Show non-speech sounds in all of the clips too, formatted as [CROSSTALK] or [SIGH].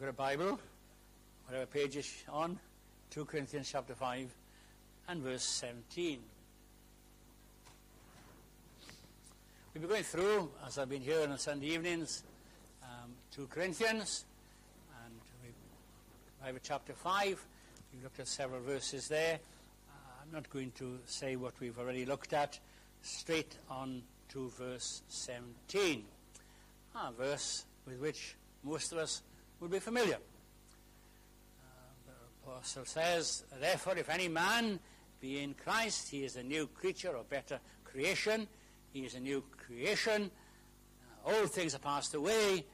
you've got a Bible, whatever page it's on, 2 Corinthians chapter 5 and verse 17. We've been going through, as I've been here on Sunday evenings, um, 2 Corinthians, and we have chapter 5. We've looked at several verses there. Uh, I'm not going to say what we've already looked at, straight on to verse 17. A verse with which most of us will be familiar. Uh, the apostle says, Therefore, if any man be in Christ, he is a new creature or better creation. He is a new creation. All things are passed away.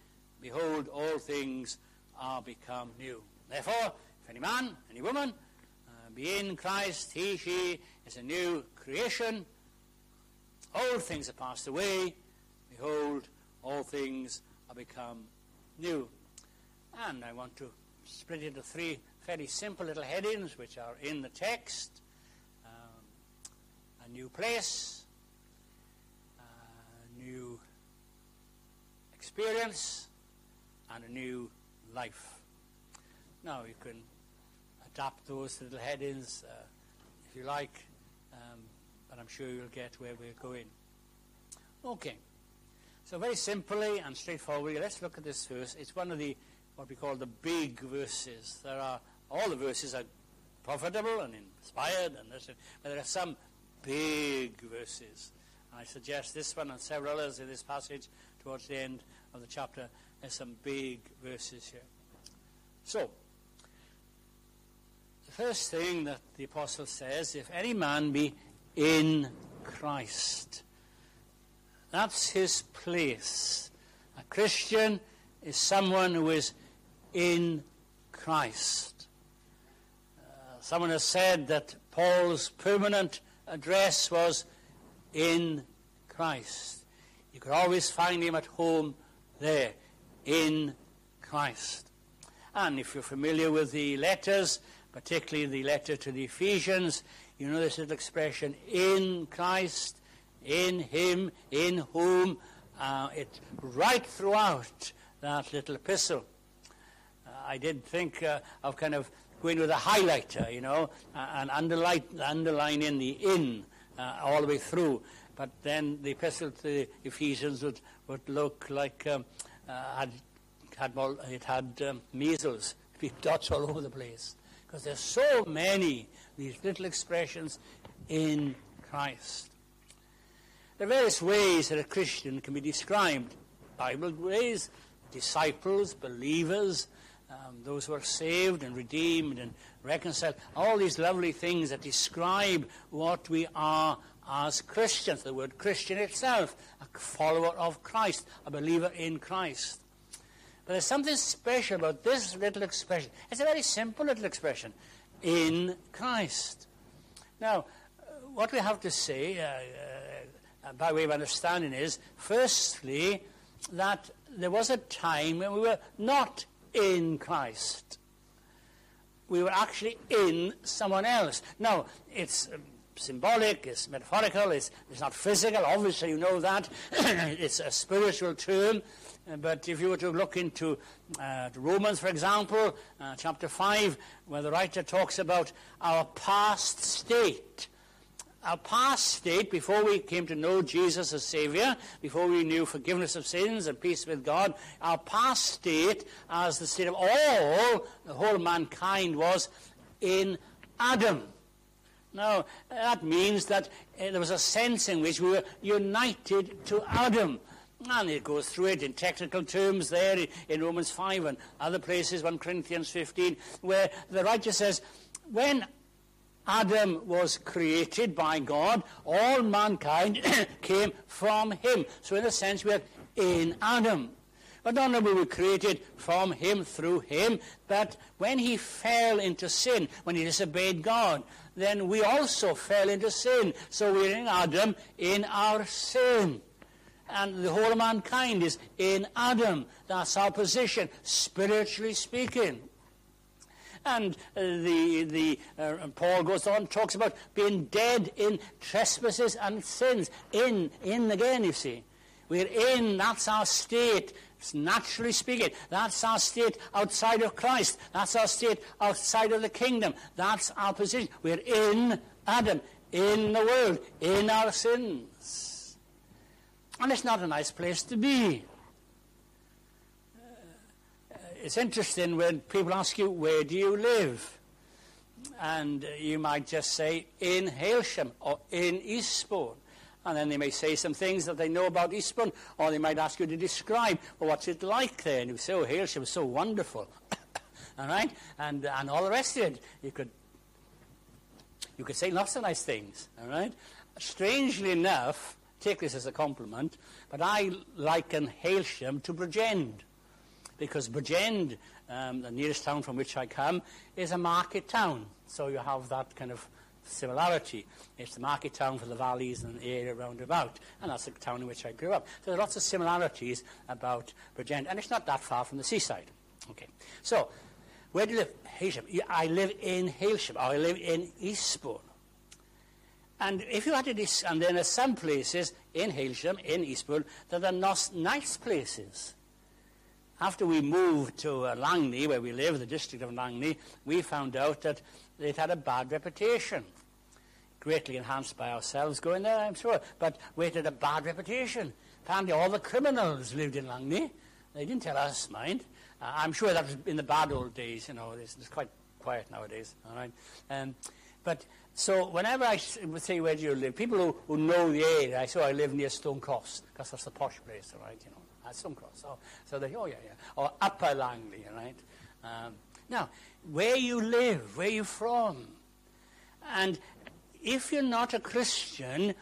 Behold, all things are become new. Therefore, if any man, any woman, uh, be in Christ, he, she is a new creation. All things are passed away. Behold, all things are become new. And I want to split it into three fairly simple little headings which are in the text. Um, a new place, a new experience, and a new life. Now you can adapt those little headings uh, if you like, um, but I'm sure you'll get where we're going. Okay. So very simply and straightforwardly, let's look at this verse. It's one of the what we call the big verses. There are all the verses are profitable and inspired, and but there are some big verses. I suggest this one and several others in this passage towards the end of the chapter. There's some big verses here. So, the first thing that the apostle says, if any man be in Christ. That's his place. A Christian is someone who is in Christ. Uh, someone has said that Paul's permanent address was in Christ. You could always find him at home there, in Christ. And if you're familiar with the letters, particularly the letter to the Ephesians, you know this little expression, in Christ in him, in whom, uh, it right throughout that little epistle. I did think uh, of kind of going with a highlighter, you know, and underline, underlining the in uh, all the way through. But then the epistle to the Ephesians would, would look like um, uh, had, had more, it had um, measles, [LAUGHS] dots all over the place. Because there's so many, these little expressions in Christ. There are various ways that a Christian can be described. Bible ways, disciples, believers, um, those who are saved and redeemed and reconciled, all these lovely things that describe what we are as Christians. The word Christian itself, a follower of Christ, a believer in Christ. But there's something special about this little expression. It's a very simple little expression in Christ. Now, what we have to say, uh, uh, by way of understanding is, firstly, that there was a time when we were not in Christ. We were actually in someone else. Now, it's um, symbolic, it's metaphorical, it's, it's not physical, obviously you know that. [COUGHS] it's a spiritual term. Uh, but if you were to look into uh, Romans, for example, uh, chapter 5, where the writer talks about our past state, our past state, before we came to know Jesus as Savior, before we knew forgiveness of sins and peace with God, our past state, as the state of all, the whole mankind, was in Adam. Now, that means that uh, there was a sense in which we were united to Adam. And it goes through it in technical terms there in Romans 5 and other places, 1 Corinthians 15, where the writer says, when Adam was created by God. All mankind [COUGHS] came from him. So, in a sense, we are in Adam. But not only were we created from him, through him, but when he fell into sin, when he disobeyed God, then we also fell into sin. So we're in Adam in our sin. And the whole of mankind is in Adam. That's our position, spiritually speaking. And uh, the, the, uh, Paul goes on, talks about being dead in trespasses and sins. In, in again, you see. We're in, that's our state naturally speaking. That's our state outside of Christ. That's our state outside of the kingdom. That's our position. We're in Adam, in the world, in our sins. And it's not a nice place to be. It's interesting when people ask you, where do you live? And you might just say, in Hailsham or in Eastbourne. And then they may say some things that they know about Eastbourne, or they might ask you to describe, well, what's it like there? And you say, oh, Hailsham is so wonderful. [COUGHS] all right? And, and all the rest of it. You could, you could say lots of nice things, all right? Strangely enough, take this as a compliment, but I liken Hailsham to Bridgend. Because Bridgend, um, the nearest town from which I come, is a market town. So you have that kind of similarity. It's the market town for the valleys and the area round about, and that's the town in which I grew up. So there are lots of similarities about Bridgend, and it's not that far from the seaside. Okay, so where do you live? Hailsham. I live in Hailsham, I live in Eastbourne. And if you had to, dis- and then there are some places in Hailsham, in Eastbourne, that are not nice places. After we moved to uh, Langney, where we live, the district of Langney, we found out that it had a bad reputation. Greatly enhanced by ourselves going there, I'm sure, but we had a bad reputation. Apparently, all the criminals lived in Langney. They didn't tell us, mind. Uh, I'm sure that was in the bad old days, you know, it's, it's quite quiet nowadays, all right? Um, but so whenever I would say, where do you live? People who, who know the area, I say, oh, I live near Stone Cross, because that's the posh place, all right, you know, Cross. So, so they, oh, yeah, yeah. Or Upper Langney, right? Um, now, where you live, where you're from. And if you're not a Christian,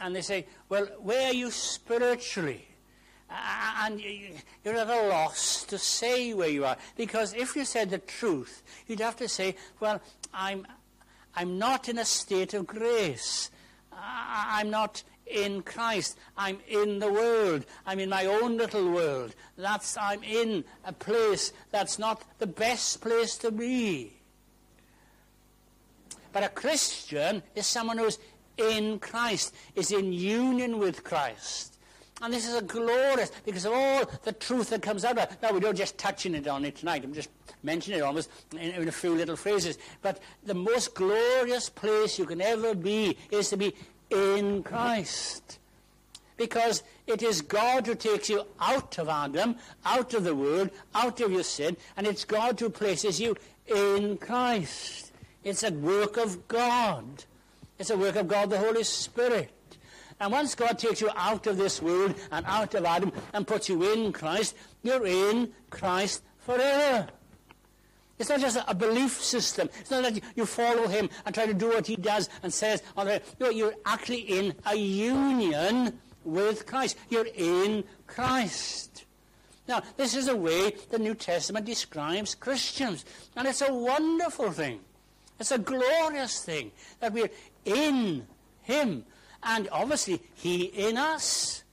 and they say, well, where are you spiritually? And you're at a loss to say where you are. Because if you said the truth, you'd have to say, well, I'm, I'm not in a state of grace. I'm not in Christ. I'm in the world. I'm in my own little world. That's I'm in a place that's not the best place to be. But a Christian is someone who's in Christ, is in union with Christ. And this is a glorious, because of all the truth that comes out of it. Now, we don't just touching it on it tonight. I'm just mentioning it almost in, in a few little phrases. But the most glorious place you can ever be is to be in Christ. Because it is God who takes you out of Adam, out of the world, out of your sin, and it's God who places you in Christ. It's a work of God. It's a work of God, the Holy Spirit. And once God takes you out of this world and out of Adam and puts you in Christ, you're in Christ forever. It's not just a belief system. It's not that you follow him and try to do what he does and says. You're actually in a union with Christ. You're in Christ. Now, this is a way the New Testament describes Christians. And it's a wonderful thing. It's a glorious thing that we're in him. And obviously, he in us.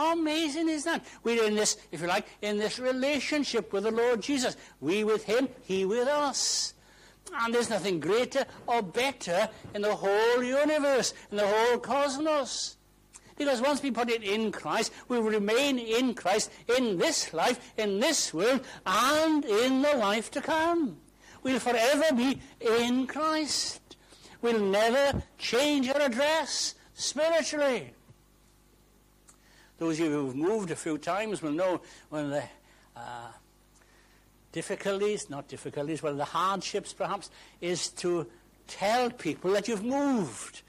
How amazing is that? We're in this, if you like, in this relationship with the Lord Jesus. We with him, he with us. And there's nothing greater or better in the whole universe, in the whole cosmos. Because once we put it in Christ, we remain in Christ in this life, in this world, and in the life to come. We'll forever be in Christ. We'll never change our address spiritually. Those of you who've moved a few times will know when the uh, difficulties, not difficulties, well, the hardships perhaps, is to tell people that you've moved.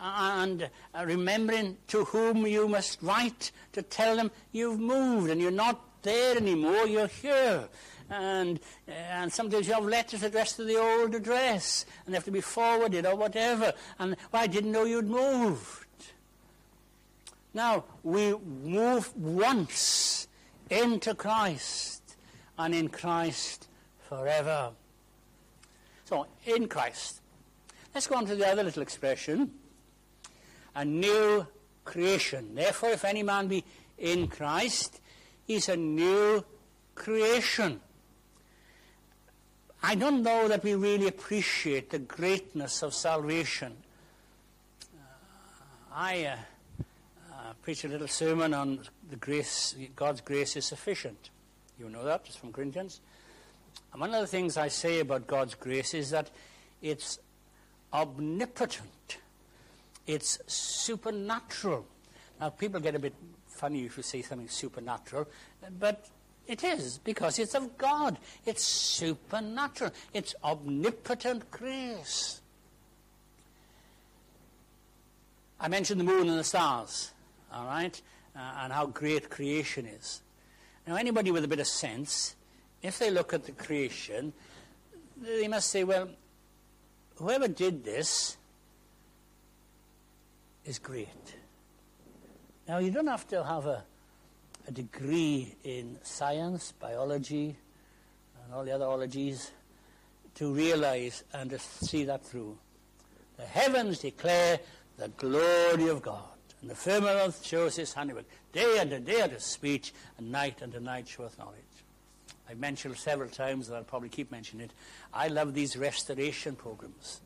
And uh, remembering to whom you must write to tell them you've moved and you're not there anymore, you're here. And, uh, and sometimes you have letters addressed to the old address and they have to be forwarded or whatever. And well, I didn't know you'd moved. Now, we move once into Christ and in Christ forever. So, in Christ. Let's go on to the other little expression. A new creation. Therefore, if any man be in Christ, he's a new creation. I don't know that we really appreciate the greatness of salvation. Uh, I. Uh, Uh, preached a little sermon on the grace, God's grace is sufficient. You know that, it's from Corinthians. And one of the things I say about God's grace is that it's omnipotent, it's supernatural. Now, people get a bit funny if you say something supernatural, but it is, because it's of God. It's supernatural. It's omnipotent grace. I mentioned the moon and the stars, all right, uh, and how great creation is. Now, anybody with a bit of sense, if they look at the creation, they must say, well, whoever did this is great. Now, you don't have to have a a degree in science, biology, and all the other ologies to realize and to see that through. The heavens declare the glory of God, and the firmament shows his handiwork. Day unto day unto speech, and night unto night showeth knowledge. I've mentioned several times, and I'll probably keep mentioning it. I love these restoration programs.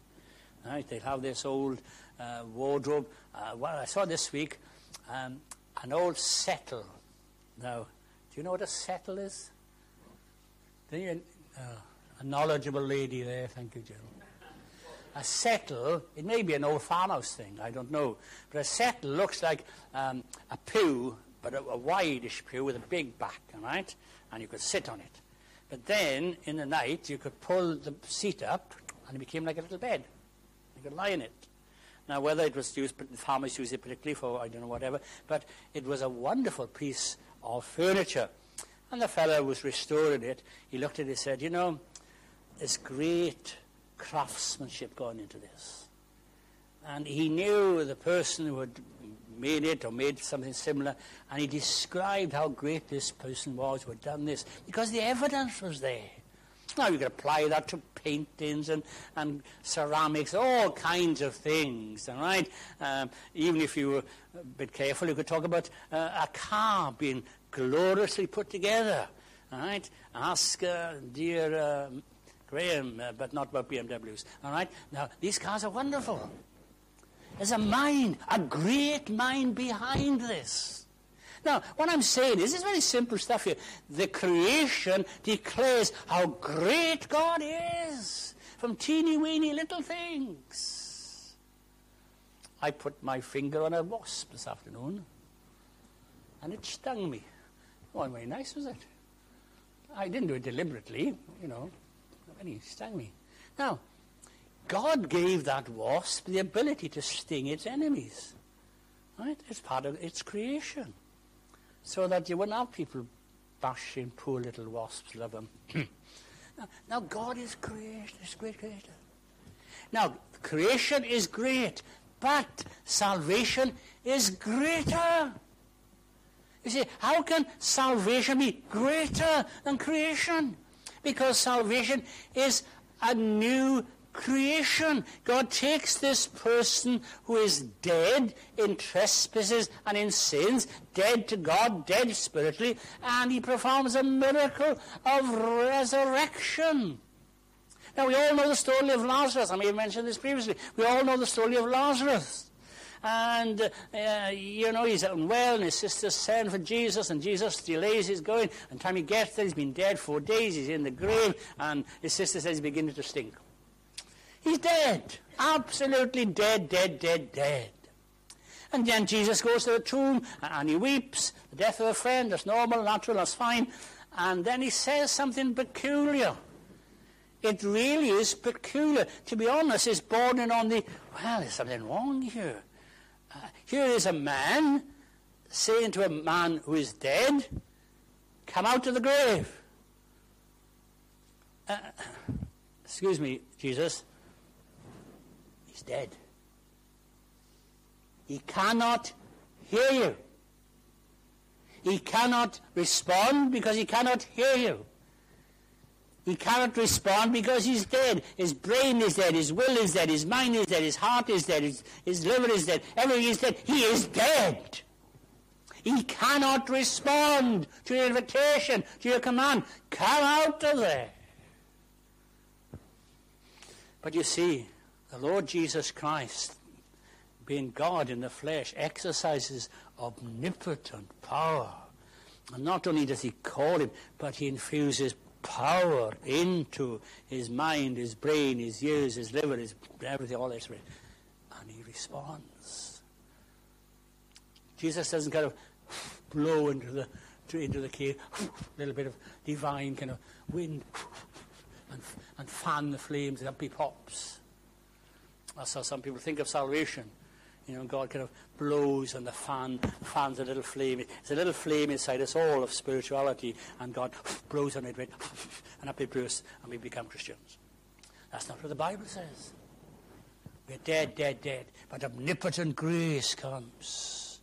Right? They have this old uh, wardrobe. Uh, well, I saw this week um, an old settle now, do you know what a settle is? You, uh, a knowledgeable lady there, thank you, Jill. A settle, it may be an old farmhouse thing, I don't know. But a settle looks like um, a pew, but a, a wide-ish pew with a big back, all right? And you could sit on it. But then, in the night, you could pull the seat up, and it became like a little bed. You could lie in it. Now, whether it was used, the farmers used it particularly for, I don't know, whatever, but it was a wonderful piece of furniture. And the fellow was restoring it. He looked at it and said, You know, there's great craftsmanship going into this. And he knew the person who had made it or made something similar, and he described how great this person was who had done this, because the evidence was there. Now you could apply that to paintings and, and ceramics, all kinds of things, all right? Um, even if you were a bit careful, you could talk about uh, a car being gloriously put together, all right? Ask uh, dear uh, Graham, uh, but not about BMWs, all right? Now, these cars are wonderful. There's a mind, a great mind behind this. Now, what I'm saying is, it's very simple stuff here. The creation declares how great God is from teeny weeny little things. I put my finger on a wasp this afternoon, and it stung me. Oh, very nice, was it? I didn't do it deliberately, you know, stung me. Now, God gave that wasp the ability to sting its enemies. Right? It's part of its creation so that you wouldn't have people bashing poor little wasps, love them. [CLEARS THROAT] now, now, God is creation, is great creator. Now, creation is great, but salvation is greater. You see, how can salvation be greater than creation? Because salvation is a new creation. God takes this person who is dead in trespasses and in sins, dead to God, dead spiritually, and he performs a miracle of resurrection. Now, we all know the story of Lazarus. I may have mentioned this previously. We all know the story of Lazarus. And, uh, you know, he's unwell, and his sisters send for Jesus, and Jesus delays his going. And time he gets there, he's been dead four days, he's in the grave, and his sister says he's beginning to stink. He's dead. Absolutely dead, dead, dead, dead. And then Jesus goes to the tomb and he weeps. The death of a friend, that's normal, natural, that's fine. And then he says something peculiar. It really is peculiar. To be honest, it's bordering on the, well, there's something wrong here. Here is a man saying to a man who is dead, come out of the grave. Uh, excuse me, Jesus He's dead. He cannot hear you. He cannot respond because he cannot hear you. He cannot respond because he's dead. His brain is dead. His will is dead. His mind is dead. His heart is dead. His, his liver is dead. Everything is dead. He is dead. He cannot respond to your invitation, to your command. Come out of there. But you see, the Lord Jesus Christ, being God in the flesh, exercises omnipotent power. And not only does he call him, but he infuses power into his mind, his brain, his ears, his liver, his everything, all that. And he responds. Jesus doesn't kind of blow into the into the cave, a little bit of divine kind of wind, and, and fan the flames, and up he pops. That's how some people think of salvation. You know, God kind of blows and the fan fans a little flame. It's a little flame inside us all of spirituality, and God blows on it, [LAUGHS] and up it bursts, and we become Christians. That's not what the Bible says. We're dead, dead, dead. But omnipotent grace comes.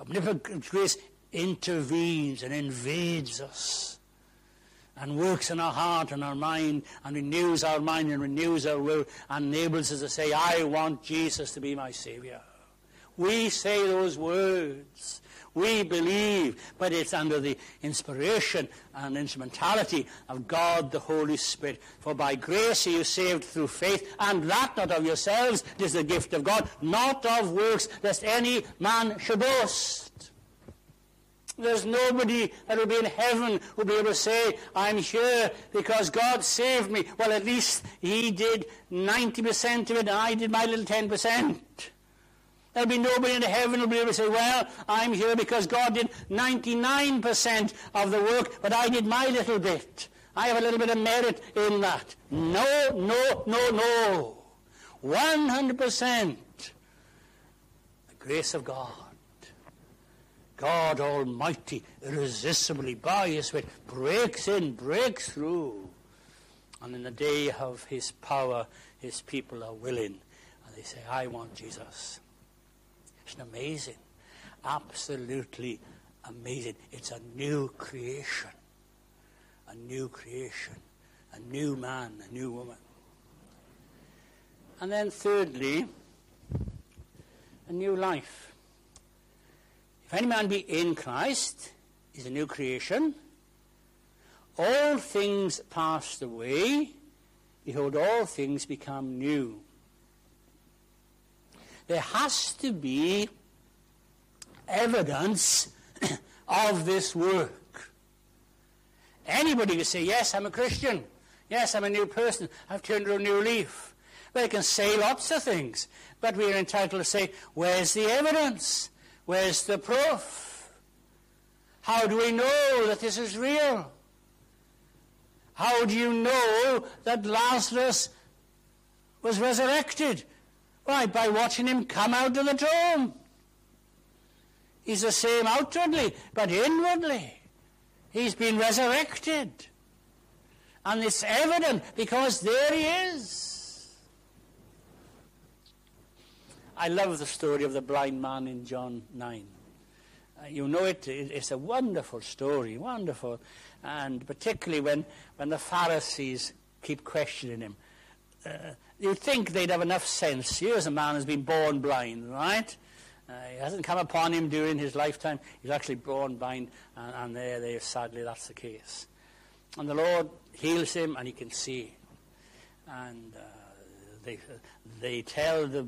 Omnipotent grace intervenes and invades us and works in our heart and our mind and renews our mind and renews our will and enables us to say, I want Jesus to be my Savior. We say those words. We believe, but it's under the inspiration and instrumentality of God the Holy Spirit. For by grace are you saved through faith, and that not of yourselves, it is the gift of God, not of works, lest any man should boast. There's nobody that will be in heaven who will be able to say, I'm here because God saved me. Well, at least He did 90% of it, and I did my little 10%. There'll be nobody in heaven who will be able to say, Well, I'm here because God did 99% of the work, but I did my little bit. I have a little bit of merit in that. No, no, no, no. 100%. The grace of God. God Almighty, irresistibly by His Spirit, breaks in, breaks through. And in the day of His power, His people are willing. And they say, I want Jesus. It's amazing. Absolutely amazing. It's a new creation. A new creation. A new man, a new woman. And then thirdly, a new life. If any man be in Christ, is a new creation. All things passed away. Behold, all things become new. There has to be evidence [COUGHS] of this work. Anybody can say, Yes, I'm a Christian. Yes, I'm a new person. I've turned a new leaf. They can say lots of things, but we are entitled to say, Where's the evidence? Where's the proof? How do we know that this is real? How do you know that Lazarus was resurrected? Why, by watching him come out of the tomb. He's the same outwardly, but inwardly. He's been resurrected. And it's evident because there he is. I love the story of the blind man in John 9. Uh, you know it, it's a wonderful story, wonderful. And particularly when, when the Pharisees keep questioning him. Uh, you'd think they'd have enough sense. Here's a man who's been born blind, right? Uh, it hasn't come upon him during his lifetime. He's actually born blind, and, and there, there, sadly, that's the case. And the Lord heals him, and he can see. And uh, they, they tell the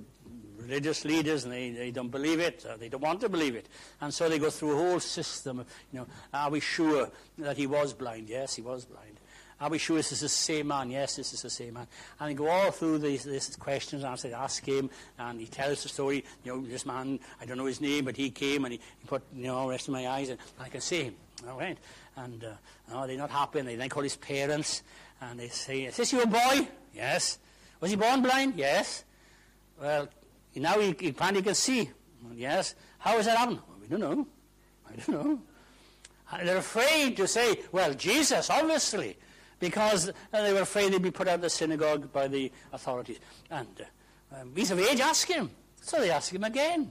religious leaders and they, they don't believe it, they don't want to believe it. And so they go through a whole system of, you know, are we sure that he was blind? Yes, he was blind. Are we sure this is the same man? Yes, this is the same man. And they go all through these, these questions and I ask him, and he tells the story. You know, this man, I don't know his name, but he came and he, he put, you know, rest of my eyes, and I can see him. All right. And uh, oh, they're not happy, and they then call his parents, and they say, is this your boy? Yes. Was he born blind? Yes. Well, now he, he finally can see. Yes. How has that happened? Well, we don't know. I don't know. And they're afraid to say, well, Jesus, obviously, because they were afraid they'd be put out of the synagogue by the authorities. And uh, um, he's of age, ask him. So they ask him again.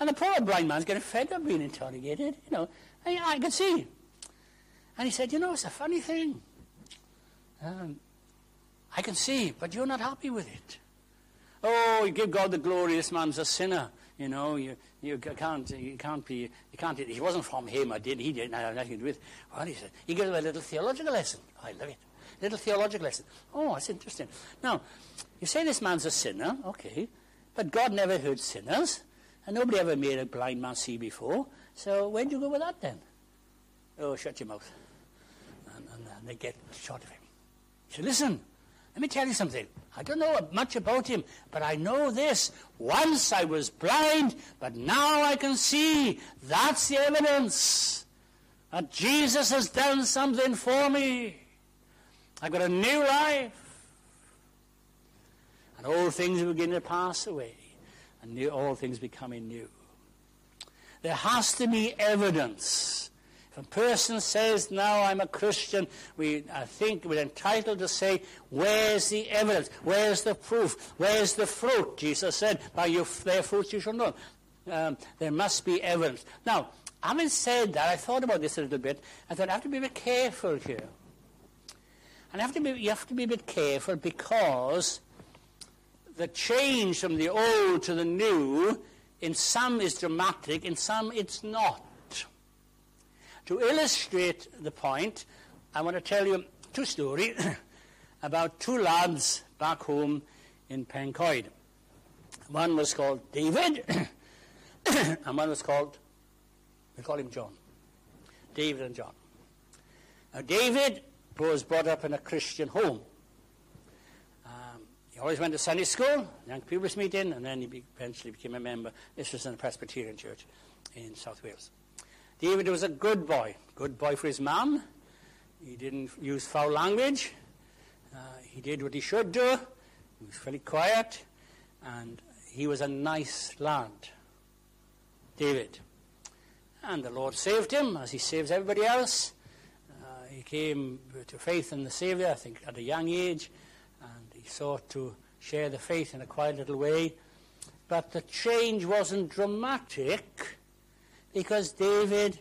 And the poor blind man's getting fed up being interrogated, you know. I, I can see. And he said, you know, it's a funny thing. Um, I can see, but you're not happy with it. Oh, you give God the glory. This man's a sinner. You know, you, you can't, you can't be, you can't. He wasn't from him. I did. He didn't have nothing to do with. it. Well, he said he gives him a little theological lesson. I love it. Little theological lesson. Oh, that's interesting. Now, you say this man's a sinner, okay, but God never heard sinners. And nobody ever made a blind man see before. So where'd you go with that then? Oh, shut your mouth. And, and, and they get shot of him. Said, listen, let me tell you something. I don't know much about him, but I know this. Once I was blind, but now I can see. That's the evidence that Jesus has done something for me. I've got a new life. And all things begin to pass away, and new, all things becoming new. There has to be evidence. A person says, now I'm a Christian, we, I think we're entitled to say, where's the evidence? Where's the proof? Where's the fruit? Jesus said, by your, their fruits you shall know. Um, there must be evidence. Now, having said that, I thought about this a little bit. I thought I have to be a bit careful here. And have to be, you have to be a bit careful because the change from the old to the new in some is dramatic, in some it's not. To illustrate the point, I want to tell you two stories [COUGHS] about two lads back home in Pencoed. One was called David, [COUGHS] and one was called, we call him John. David and John. Now, David was brought up in a Christian home. Um, he always went to Sunday school, young people's meeting, and then he eventually became a member. This was in a Presbyterian church in South Wales. David was a good boy, good boy for his mum. He didn't use foul language. Uh, he did what he should do. He was very quiet, and he was a nice lad, David. And the Lord saved him, as he saves everybody else. Uh, he came to faith in the Saviour, I think, at a young age and he sought to share the faith in a quiet little way. But the change wasn't dramatic because David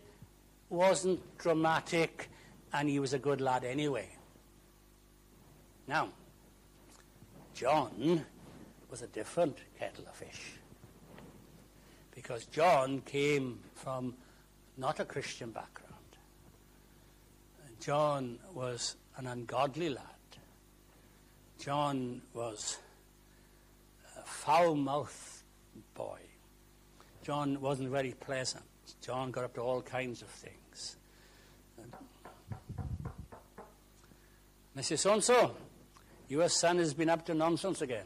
wasn't dramatic and he was a good lad anyway. Now, John was a different kettle of fish. Because John came from not a Christian background. John was an ungodly lad. John was a foul-mouthed boy. John wasn't very pleasant. John got up to all kinds of things. Mrs. So-and-so, your son has been up to nonsense again.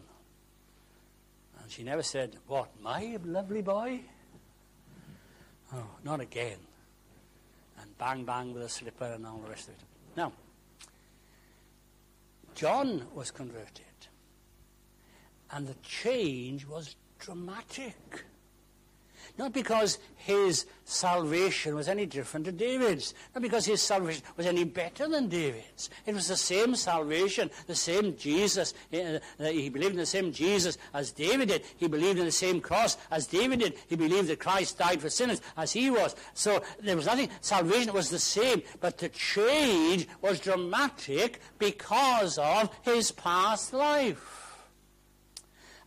And she never said, what, my lovely boy? Oh, not again. And bang, bang with a slipper and all the rest of it. Now, John was converted. And the change was dramatic. Not because his salvation was any different to David's. Not because his salvation was any better than David's. It was the same salvation, the same Jesus. Uh, he believed in the same Jesus as David did. He believed in the same cross as David did. He believed that Christ died for sinners as he was. So there was nothing, salvation was the same. But the change was dramatic because of his past life.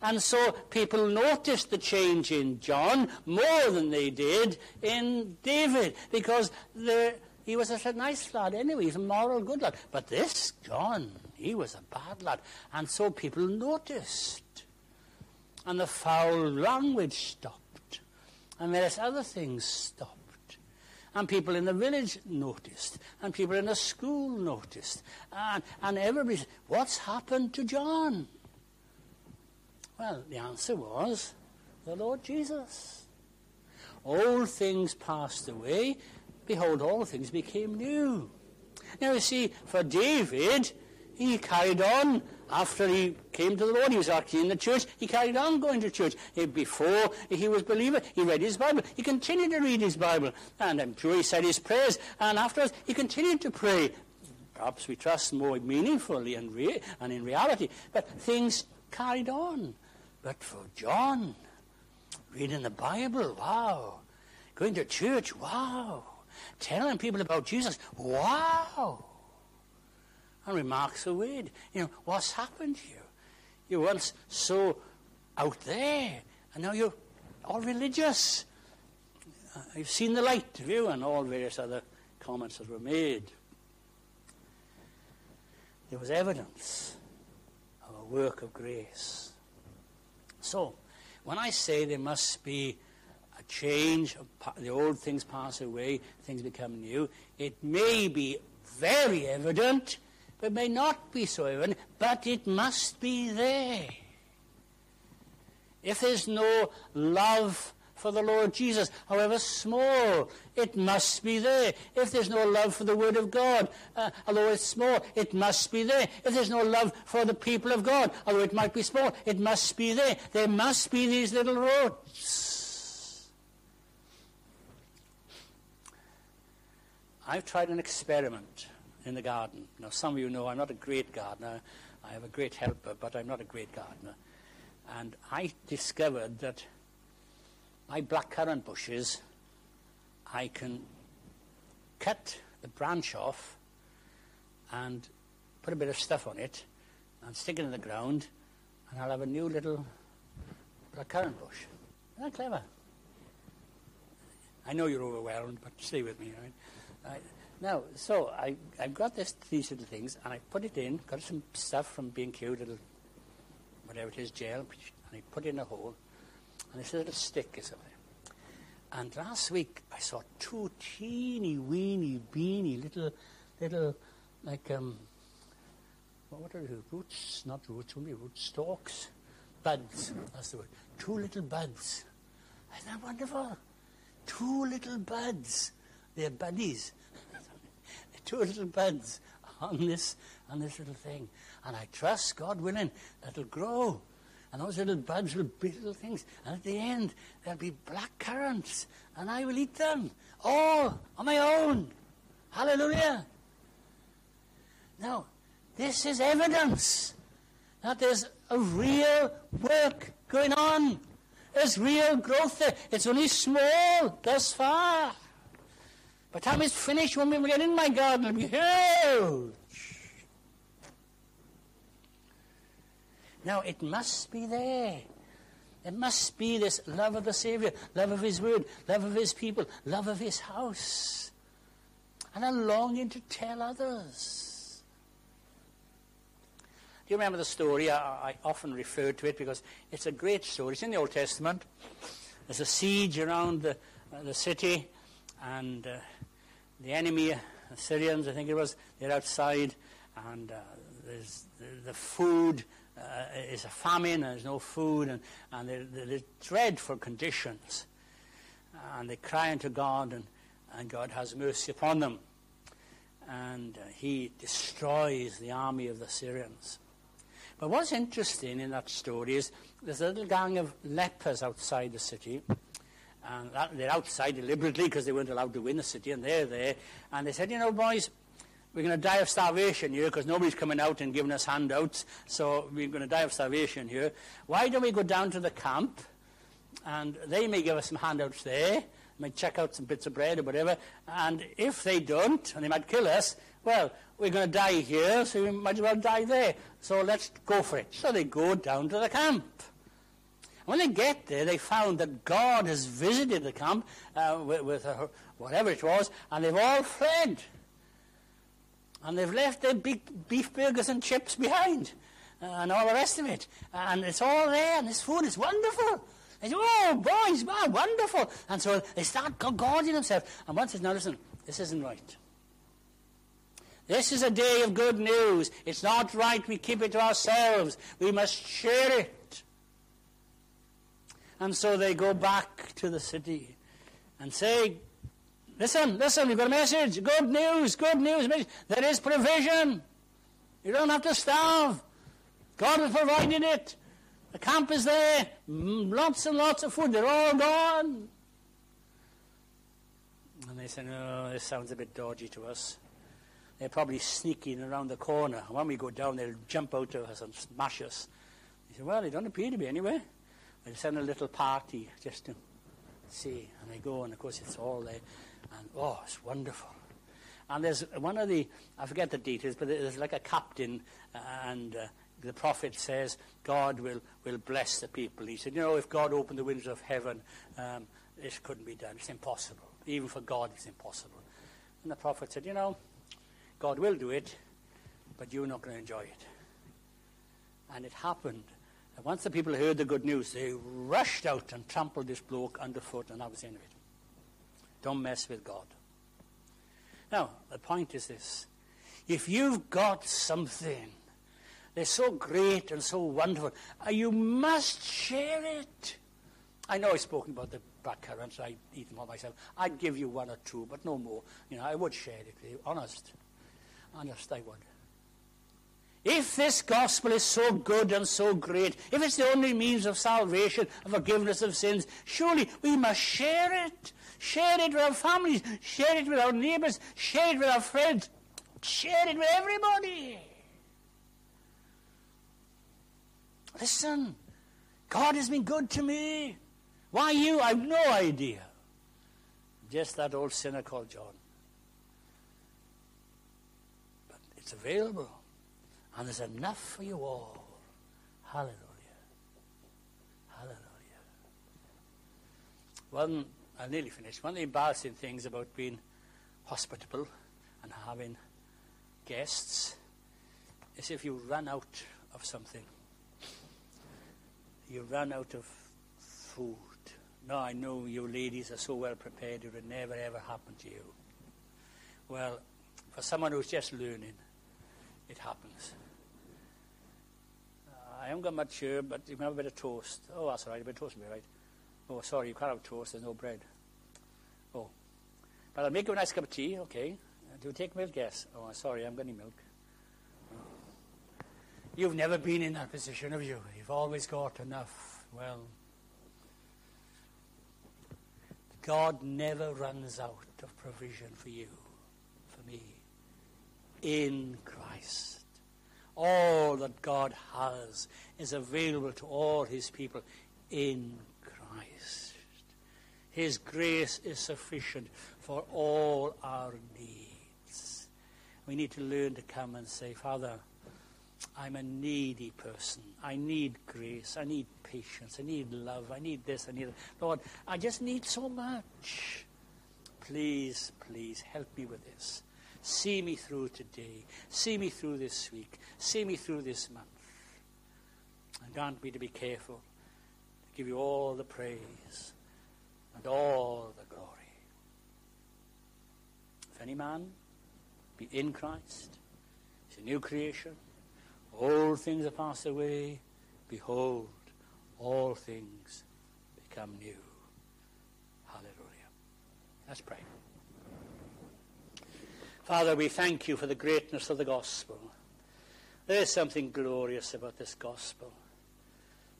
And so people noticed the change in John more than they did in David because he was a nice lad anyway. He's a moral good lad. But this John, he was a bad lad. And so people noticed. And the foul language stopped. And various other things stopped. And people in the village noticed. And people in the school noticed. And, and everybody said, what's happened to John? Well, the answer was the Lord Jesus. All things passed away. Behold, all things became new. Now, you see, for David, he carried on after he came to the Lord. He was actually in the church. He carried on going to church. Eh, before he was believer, he read his Bible. He continued to read his Bible. And I'm sure he said his prayers. And afterwards, he continued to pray. Perhaps we trust more meaningfully and, rea- and in reality. But things carried on. But for John, reading the Bible, wow. Going to church, wow. Telling people about Jesus, wow. And remarks are weird. You know, what's happened to you? You were once so out there, and now you're all religious. Uh, you've seen the light, have you? And all various other comments that were made. There was evidence of a work of grace. So, when I say there must be a change, the old things pass away, things become new. It may be very evident, but may not be so evident, but it must be there. If there's no love for the Lord Jesus, however small, it must be there. If there's no love for the Word of God, uh, although it's small, it must be there. If there's no love for the people of God, although it might be small, it must be there. There must be these little roots. I've tried an experiment in the garden. Now, some of you know I'm not a great gardener. I have a great helper, but I'm not a great gardener. And I discovered that my blackcurrant bushes, I can cut the branch off and put a bit of stuff on it and stick it in the ground, and I'll have a new little blackcurrant bush. Isn't that clever? I know you're overwhelmed, but stay with me, right? Now, so I, I've got this, these little things, and I put it in, got some stuff from B&Q, little, whatever it is, gel, and I put it in a hole, and this little stick is up there. And last week I saw two teeny weeny beany little, little, like, um, what are they? Roots, not roots, only root stalks. Buds, that's the word. Two little buds. Isn't that wonderful? Two little buds. They're buddies. [LAUGHS] two little buds on this, on this little thing. And I trust, God willing, it'll grow. And those little buds will be little things. And at the end, there'll be black currants. And I will eat them. All on my own. Hallelujah. Now, this is evidence that there's a real work going on. There's real growth there. It's only small thus far. But time it's finished, when we get in my garden, it'll be. Now, it must be there. It must be this love of the Savior, love of His Word, love of His people, love of His house, and a longing to tell others. Do you remember the story? I, I often refer to it because it's a great story. It's in the Old Testament. There's a siege around the, uh, the city, and uh, the enemy, the Syrians, I think it was, they're outside, and uh, there's the, the food uh, is a famine, and there's no food, and, and they're, they're dreadful conditions. And they cry unto God, and, and God has mercy upon them. And uh, he destroys the army of the Syrians. But what's interesting in that story is there's a little gang of lepers outside the city. And that, they're outside deliberately because they weren't allowed to win the city, and they're there. And they said, you know, boys, we're going to die of starvation here because nobody's coming out and giving us handouts, so we're going to die of starvation here. Why don't we go down to the camp and they may give us some handouts there, might check out some bits of bread or whatever, and if they don't, and they might kill us, well, we're going to die here, so we might as well die there. So let's go for it. So they go down to the camp. When they get there, they found that God has visited the camp uh, with, with uh, whatever it was, and they've all fled. And they've left their big beef burgers and chips behind uh, and all the rest of it. And it's all there, and this food is wonderful. They say, oh, boys, wow, wonderful. And so they start gorging themselves. And one says, now listen, this isn't right. This is a day of good news. It's not right we keep it to ourselves. We must share it. And so they go back to the city and say, Listen, listen, we've got a message. Good news, good news. There is provision. You don't have to starve. God has provided it. The camp is there. Mm, lots and lots of food. They're all gone. And they said, oh, this sounds a bit dodgy to us. They're probably sneaking around the corner. When we go down, they'll jump out to us and smash us. He said, well, they don't appear to be anywhere. They'll send a little party just to see. And they go, and of course, it's all there. And oh, it's wonderful. And there's one of the, I forget the details, but there's like a captain, uh, and uh, the prophet says, God will, will bless the people. He said, you know, if God opened the windows of heaven, um, this couldn't be done. It's impossible. Even for God, it's impossible. And the prophet said, you know, God will do it, but you're not going to enjoy it. And it happened And once the people heard the good news, they rushed out and trampled this bloke underfoot, and that was the end of it. Don't mess with God. Now, the point is this. If you've got something that's so great and so wonderful, uh, you must share it. I know I've spoken about the black currants. I eat them all myself. I'd give you one or two, but no more. You know, I would share it with you. Honest. Honest, I would. If this gospel is so good and so great, if it's the only means of salvation and forgiveness of sins, surely we must share it. Share it with our families, share it with our neighbours, share it with our friends, share it with everybody. Listen, God has been good to me. Why you? I've no idea. Just that old sinner called John. But it's available. And there's enough for you all. Hallelujah. Hallelujah. One, I nearly finished. One of the embarrassing things about being hospitable and having guests is if you run out of something. You run out of food Now I know you ladies are so well prepared it would never ever happen to you. Well, for someone who's just learning, it happens. Uh, I haven't got much here, but you can have a bit of toast. Oh, that's all right, a bit of toast will be right. Oh, sorry, you can't have toast, there's no bread. Oh. But I'll make you a nice cup of tea, okay. Uh, do you take milk? Yes. Oh, sorry, I haven't got milk. Oh. You've never been in that position, have you? You've always got enough. Well, God never runs out of provision for you, for me, in Christ. All that God has is available to all his people in Christ. His grace is sufficient for all our needs. We need to learn to come and say, Father, I'm a needy person. I need grace. I need patience. I need love. I need this. I need that. Lord, I just need so much. Please, please help me with this. See me through today. See me through this week. See me through this month. And grant me to be careful, give you all the praise and all the glory. If any man be in Christ, he's a new creation. All things are passed away. Behold, all things become new. Hallelujah. Let's pray. Father, we thank you for the greatness of the gospel. There is something glorious about this gospel.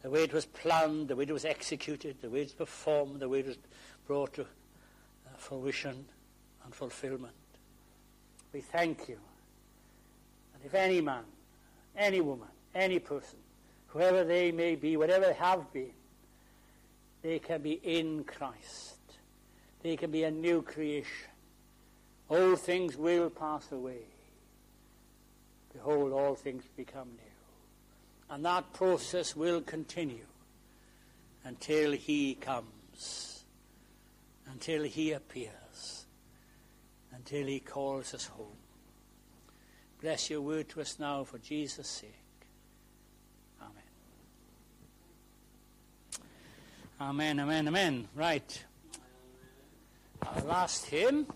The way it was planned, the way it was executed, the way it was performed, the way it was brought to uh, fruition and fulfillment. We thank you. And if any man any woman, any person, whoever they may be, whatever they have been, they can be in Christ. They can be a new creation. All things will pass away. Behold, all things become new. And that process will continue until he comes, until he appears, until he calls us home. Bless your word to us now for Jesus' sake. Amen. Amen, amen, amen. Right. Our last hymn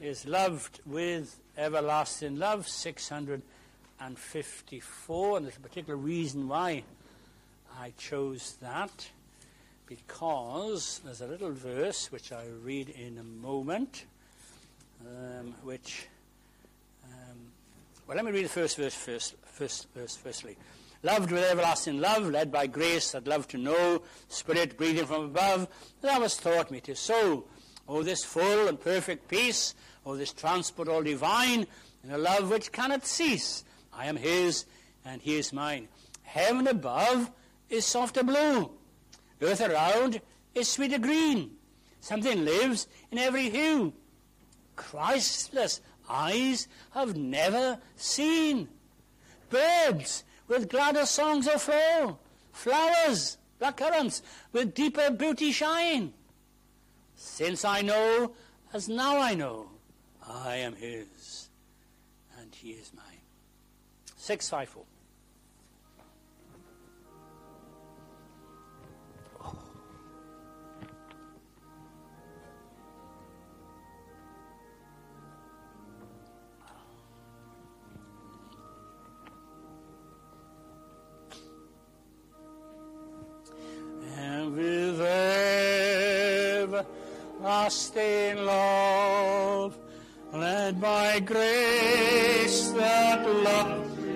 is Loved with Everlasting Love, 654. And 54, and there's a particular reason why I chose that. Because there's a little verse which I'll read in a moment, um, which well, let me read the first verse first, first verse firstly. Loved with everlasting love, led by grace that love to know, Spirit breathing from above, thou hast taught me to so. Oh, this full and perfect peace, oh, this transport all divine, in a love which cannot cease. I am his, and he is mine. Heaven above is softer blue. Earth around is sweeter green. Something lives in every hue. Christless eyes have never seen. Birds with gladder songs of flow, flowers, blackcurrants with deeper beauty shine. Since I know, as now I know, I am his, and he is mine. Six cycle. lost in love, led by grace that love.